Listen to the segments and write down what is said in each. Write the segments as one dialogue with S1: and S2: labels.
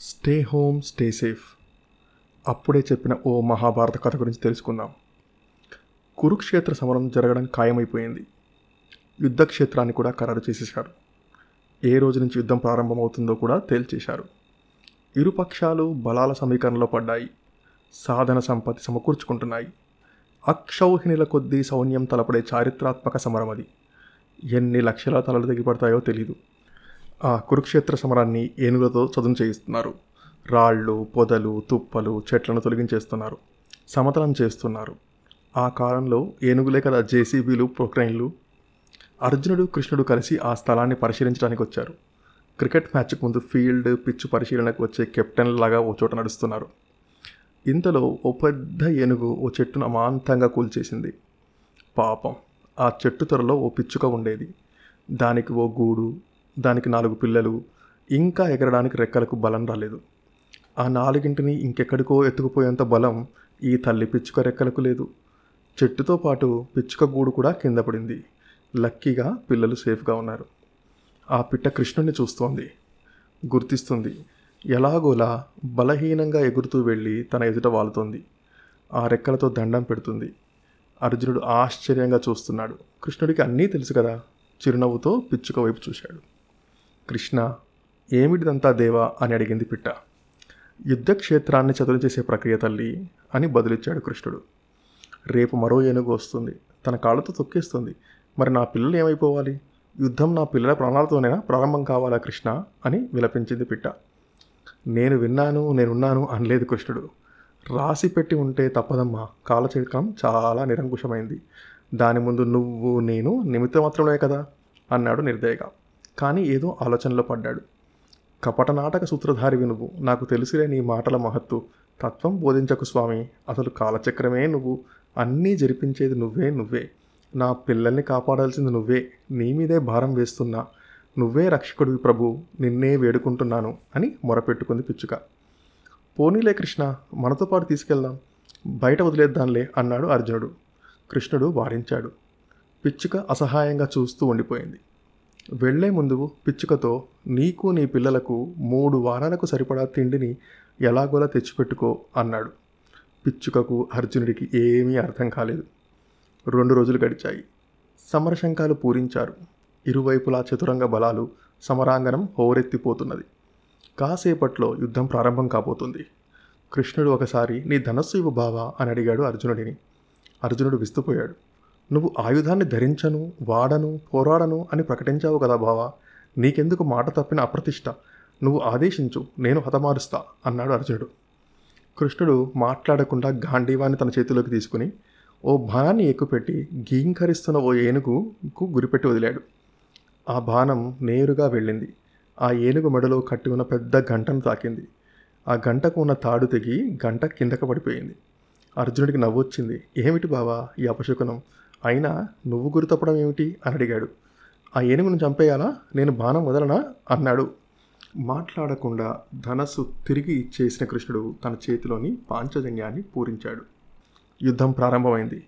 S1: Stay home stay safe అప్పుడే చెప్పిన ఓ మహాభారత కథ గురించి తెలుసుకుందాం. కురుక్షేత్ర సమరం జరగడం ఖాయమైపోయింది. యుద్ధ క్షేత్రాన్ని కూడా ఖరారు చేసేశారు. ఏ రోజు నుంచి యుద్ధం ప్రారంభమవుతుందో కూడా తేల్చేశారు. ఇరు పక్షాలు బలాల సమీకరణలో పడ్డాయి. సాధన సంపత్తి సమకూర్చుకుంటున్నాయి. అక్షౌహిణిల కొద్దీ సౌన్యం తలపడే చారిత్రాత్మక సమరం అది ఎన్ని లక్షల తలలు తెగిపడతాయో తెలీదు. ఆ కురుక్షేత్ర సమరాన్ని ఏనుగులతో చదును చేయిస్తున్నారు. రాళ్ళు పొదలు తుప్పలు చెట్లను తొలగించేస్తున్నారు. సమతలం చేస్తున్నారు. ఆ కాలంలో ఏనుగులే కదా జేసీబీలు ప్రొక్రైన్లు. అర్జునుడు కృష్ణుడు కలిసి ఆ స్థలాన్ని పరిశీలించడానికి వచ్చారు. క్రికెట్ మ్యాచ్కు ముందు ఫీల్డ్ పిచ్చు పరిశీలనకు వచ్చే కెప్టెన్ లాగా ఓ చోట నడుస్తున్నారు. ఇంతలో ఓ పెద్ద ఏనుగు ఓ చెట్టును అమాంతంగా కూల్చేసింది. పాపం ఆ చెట్టు త్వరలో ఓ పిచ్చుక ఉండేది. దానికి ఓ గూడు దానికి నాలుగు పిల్లలు. ఇంకా ఎగరడానికి రెక్కలకు బలం రాలేదు. ఆ నాలుగింటిని ఇంకెక్కడికో ఎత్తుకుపోయేంత బలం ఈ తల్లి పిచ్చుక రెక్కలకు లేదు. చెట్టుతో పాటు పిచ్చుక గూడు కూడా కింద పడింది. లక్కీగా పిల్లలు సేఫ్గా ఉన్నారు. ఆ పిట్ట కృష్ణుని చూస్తోంది. గుర్తిస్తుంది. ఎలాగోలా బలహీనంగా ఎగురుతూ వెళ్ళి తన ఎదుట వాలుతోంది. ఆ రెక్కలతో దండం పెడుతుంది. అర్జునుడు ఆశ్చర్యంగా చూస్తున్నాడు. కృష్ణుడికి అన్నీ తెలుసు కదా. చిరునవ్వుతో పిచ్చుక వైపు చూశాడు. కృష్ణ ఏమిటిదంతా దేవా? అని అడిగింది పిట్ట. యుద్ధక్షేత్రాన్ని చదును చేసే ప్రక్రియ తల్లి అని బదులిచ్చాడు కృష్ణుడు. రేపు మరో ఏనుగు వస్తుంది. తన కాళ్ళతో తొక్కేస్తుంది. మరి నా పిల్లలు ఏమైపోవాలి? యుద్ధం నా పిల్లల ప్రాణాలతోనైనా ప్రారంభం కావాలా కృష్ణ? అని విలపించింది పిట్ట. నేను విన్నాను నేనున్నాను అనలేదు కృష్ణుడు. రాసి పెట్టి ఉంటే తప్పదమ్మా. కాలచక్రం చాలా నిరంకుశమైంది. దాని ముందు నువ్వు నేను నిమిత్త మాత్రమే కదా? అన్నాడు నిర్దయగా. కానీ ఏదో ఆలోచనలో పడ్డాడు. కపట నాటక సూత్రధారి వినువు నాకు తెలిసిలే నీ మాటల మహత్తు. తత్వం బోధించకు స్వామి. అసలు కాలచక్రమే నువ్వు. అన్నీ జరిపించేది నువ్వే నువ్వే. నా పిల్లల్ని కాపాడాల్సింది నువ్వే. నీ మీదే భారం వేస్తున్నా. నువ్వే రక్షకుడివి ప్రభు. నిన్నే వేడుకుంటున్నాను అని మొరపెట్టుకుంది పిచ్చుక. పోనీలే కృష్ణ. మనతో పాటు తీసుకెళ్దాం. బయట వదిలేద్దాంలే అన్నాడు అర్జునుడు. కృష్ణుడు వారించాడు. పిచ్చుక అసహాయంగా చూస్తూ ఉండిపోయింది. వెళ్ళే ముందు పిచ్చుకతో నీకు నీ పిల్లలకు మూడు వారాలకు సరిపడా తిండిని ఎలాగోలా తెచ్చిపెట్టుకో అన్నాడు. పిచ్చుకకు అర్జునుడికి ఏమీ అర్థం కాలేదు. రెండు రోజులు గడిచాయి. సమరశంకాలు పూరించారు. ఇరువైపులా చతురంగ బలాలు సమరాంగణం హోరెత్తిపోతున్నది. కాసేపట్లో యుద్ధం ప్రారంభం కాబోతుంది. కృష్ణుడు ఒకసారి నీ ధనస్సు ఇవ్వు బావా అని అడిగాడు అర్జునుడిని. అర్జునుడు విస్తుపోయాడు. నువ్వు ఆయుధాన్ని ధరించను వాడను పోరాడను అని ప్రకటించావు కదా బావా. నీకెందుకు మాట తప్పిన అప్రతిష్ట? నువ్వు ఆదేశించు నేను హతమారుస్తా అన్నాడు అర్జునుడు. కృష్ణుడు మాట్లాడకుండా గాంధీవాన్ని తన చేతిలోకి తీసుకుని ఓ బాణాన్ని ఎక్కుపెట్టి గీంకరిస్తున్న ఓ ఏనుగుకు గురిపెట్టి వదిలాడు. ఆ బాణం నేరుగా వెళ్ళింది. ఆ ఏనుగు మెడలో కట్టి ఉన్న పెద్ద గంటను తాకింది. ఆ గంటకు ఉన్న తాడు తెగి గంట కిందకు పడిపోయింది. అర్జునుడికి నవ్వొచ్చింది. ఏమిటి బావా ఈ అపశకునం? అయినా నువ్వు గురితప్పడం ఏమిటి? అని అడిగాడు. ఆ ఏనుగును చంపేయాలా? నేను బాణం వదలనా? అన్నాడు. మాట్లాడకుండా ధనస్సు తిరిగి ఇచ్చేసిన కృష్ణుడు తన చేతిలోని పాంచజన్యాన్ని పూరించాడు. యుద్ధం ప్రారంభమైంది.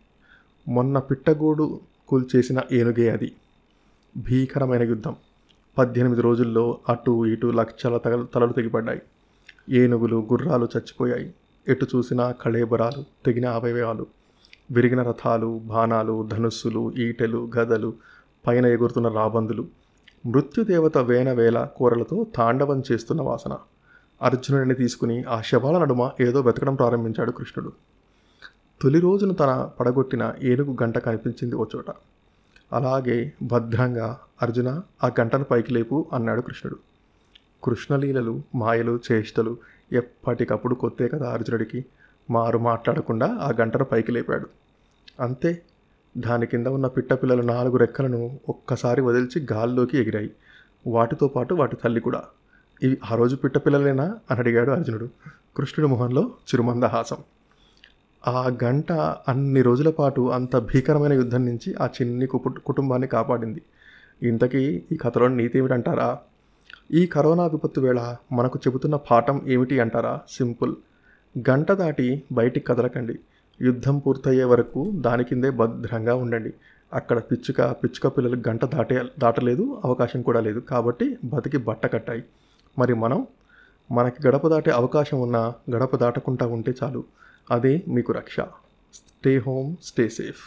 S1: మొన్న పిట్టగూడు కూల్చేసిన ఏనుగే అది. భీకరమైన యుద్ధం. పద్దెనిమిది రోజుల్లో అటు ఇటు లక్షల తగలు తలలు తెగిపడ్డాయి. ఏనుగులు గుర్రాలు చచ్చిపోయాయి. ఎటు చూసినా కళేబరాలు తెగిన అవయవాలు. విరిగిన రథాలు బాణాలు ధనుస్సులు ఈటెలు గదలు పైన ఎగురుతున్న రాబందులు మృత్యుదేవత వేన వేల కూరలతో తాండవం చేస్తున్న వాసన. అర్జునుడిని తీసుకుని ఆ శవాల నడుమ ఏదో వెతకడం ప్రారంభించాడు కృష్ణుడు. తొలి రోజును తన పడగొట్టిన ఏనుగు గంట కనిపించింది ఓ చోట. అలాగే భద్రంగా అర్జున ఆ గంటను పైకి లేపు అన్నాడు కృష్ణుడు. కృష్ణలీలలు మాయలు చేష్టలు ఎప్పటికప్పుడు కొత్తే కదా అర్జునుడికి. మారు మాట్లాడకుండా ఆ గంటను పైకి లేపాడు. అంతే దాని కింద ఉన్న పిట్టపిల్లలు నాలుగు రెక్కలను ఒక్కసారి వదిలిచి గాల్లోకి ఎగిరాయి. వాటితో పాటు వాటి తల్లి కూడా. ఇవి ఆ రోజు పిట్టపిల్లలేనా అని అడిగాడు అర్జునుడు. కృష్ణుడి మొహంలో చిరుమందహాసం. ఆ గంట అన్ని రోజుల పాటు అంత భీకరమైన యుద్ధం నుంచి ఆ చిన్ని కుటుంబాన్ని కాపాడింది. ఇంతకీ ఈ కథలో నీతి ఏమిటంటారా? ఈ కరోనా విపత్తు వేళ మనకు చెబుతున్న పాఠం ఏమిటి అంటారా? సింపుల్. గంట దాటి బయటికి కదలకండి. యుద్ధం పూర్తయ్యే వరకు దాని కిందే భద్రంగా ఉండండి. అక్కడ పిచ్చుక పిచ్చుక పిల్లలు గంట దాటే దాటలేదు అవకాశం కూడా లేదు. కాబట్టి బతికి బట్ట కట్టాయి. మరి మనం? మనకి గడప దాటే అవకాశం ఉన్నా గడప దాటకుండా ఉంటే చాలు. అదే మీకు రక్ష. Stay home stay safe